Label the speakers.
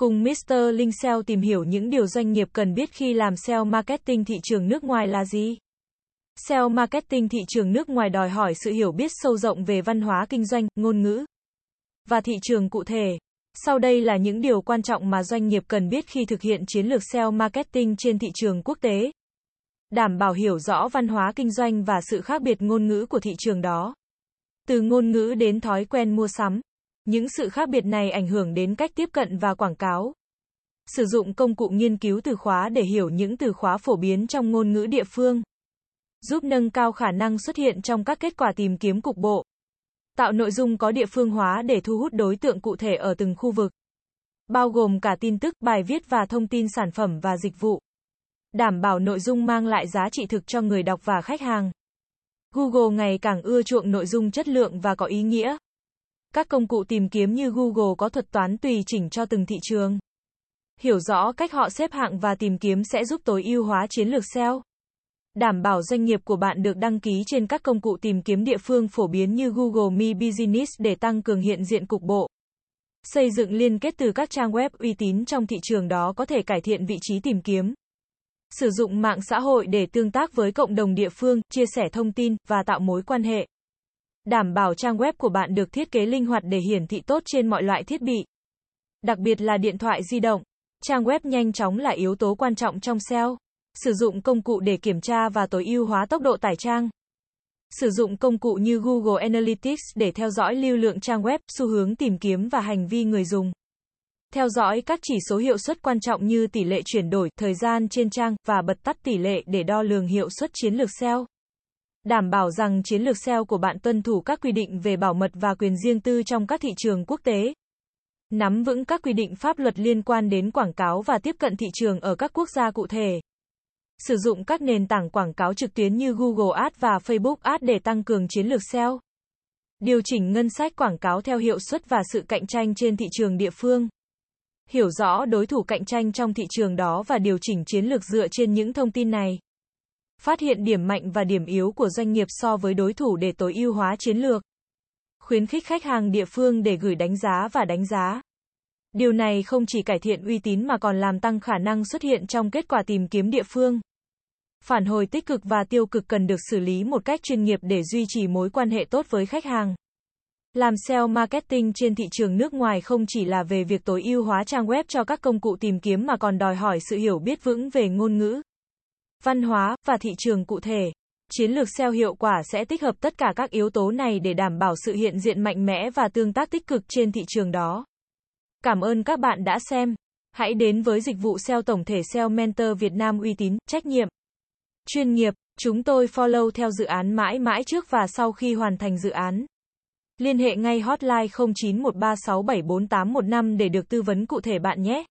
Speaker 1: Cùng Mr. Linh SEO tìm hiểu những điều doanh nghiệp cần biết khi làm SEO marketing thị trường nước ngoài là gì. SEO marketing thị trường nước ngoài đòi hỏi sự hiểu biết sâu rộng về văn hóa kinh doanh, ngôn ngữ và thị trường cụ thể. Sau đây là những điều quan trọng mà doanh nghiệp cần biết khi thực hiện chiến lược SEO marketing trên thị trường quốc tế. Đảm bảo hiểu rõ văn hóa kinh doanh và sự khác biệt ngôn ngữ của thị trường đó. Từ ngôn ngữ đến thói quen mua sắm. Những sự khác biệt này ảnh hưởng đến cách tiếp cận và quảng cáo. Sử dụng công cụ nghiên cứu từ khóa để hiểu những từ khóa phổ biến trong ngôn ngữ địa phương. Giúp nâng cao khả năng xuất hiện trong các kết quả tìm kiếm cục bộ. Tạo nội dung có địa phương hóa để thu hút đối tượng cụ thể ở từng khu vực. Bao gồm cả tin tức, bài viết và thông tin sản phẩm và dịch vụ. Đảm bảo nội dung mang lại giá trị thực cho người đọc và khách hàng. Google ngày càng ưa chuộng nội dung chất lượng và có ý nghĩa. Các công cụ tìm kiếm như Google có thuật toán tùy chỉnh cho từng thị trường. Hiểu rõ cách họ xếp hạng và tìm kiếm sẽ giúp tối ưu hóa chiến lược SEO. Đảm bảo doanh nghiệp của bạn được đăng ký trên các công cụ tìm kiếm địa phương phổ biến như Google My Business để tăng cường hiện diện cục bộ. Xây dựng liên kết từ các trang web uy tín trong thị trường đó có thể cải thiện vị trí tìm kiếm. Sử dụng mạng xã hội để tương tác với cộng đồng địa phương, chia sẻ thông tin và tạo mối quan hệ. Đảm bảo trang web của bạn được thiết kế linh hoạt để hiển thị tốt trên mọi loại thiết bị. Đặc biệt là điện thoại di động. Trang web nhanh chóng là yếu tố quan trọng trong SEO. Sử dụng công cụ để kiểm tra và tối ưu hóa tốc độ tải trang. Sử dụng công cụ như Google Analytics để theo dõi lưu lượng trang web, xu hướng tìm kiếm và hành vi người dùng. Theo dõi các chỉ số hiệu suất quan trọng như tỷ lệ chuyển đổi, thời gian trên trang và bật tắt tỷ lệ để đo lường hiệu suất chiến lược SEO. Đảm bảo rằng chiến lược SEO của bạn tuân thủ các quy định về bảo mật và quyền riêng tư trong các thị trường quốc tế. Nắm vững các quy định pháp luật liên quan đến quảng cáo và tiếp cận thị trường ở các quốc gia cụ thể. Sử dụng các nền tảng quảng cáo trực tuyến như Google Ads và Facebook Ads để tăng cường chiến lược SEO. Điều chỉnh ngân sách quảng cáo theo hiệu suất và sự cạnh tranh trên thị trường địa phương. Hiểu rõ đối thủ cạnh tranh trong thị trường đó và điều chỉnh chiến lược dựa trên những thông tin này. Phát hiện điểm mạnh và điểm yếu của doanh nghiệp so với đối thủ để tối ưu hóa chiến lược. Khuyến khích khách hàng địa phương để gửi đánh giá và đánh giá. Điều này không chỉ cải thiện uy tín mà còn làm tăng khả năng xuất hiện trong kết quả tìm kiếm địa phương. Phản hồi tích cực và tiêu cực cần được xử lý một cách chuyên nghiệp để duy trì mối quan hệ tốt với khách hàng. Làm SEO marketing trên thị trường nước ngoài không chỉ là về việc tối ưu hóa trang web cho các công cụ tìm kiếm mà còn đòi hỏi sự hiểu biết vững về ngôn ngữ, văn hóa và thị trường cụ thể. Chiến lược SEO hiệu quả sẽ tích hợp tất cả các yếu tố này để đảm bảo sự hiện diện mạnh mẽ và tương tác tích cực trên thị trường đó. Cảm ơn các bạn đã xem. Hãy đến với dịch vụ SEO tổng thể SEO Mentor Việt Nam uy tín, trách nhiệm, chuyên nghiệp. Chúng tôi follow theo dự án mãi mãi trước và sau khi hoàn thành dự án. Liên hệ ngay hotline 0913674815 để được tư vấn cụ thể bạn nhé.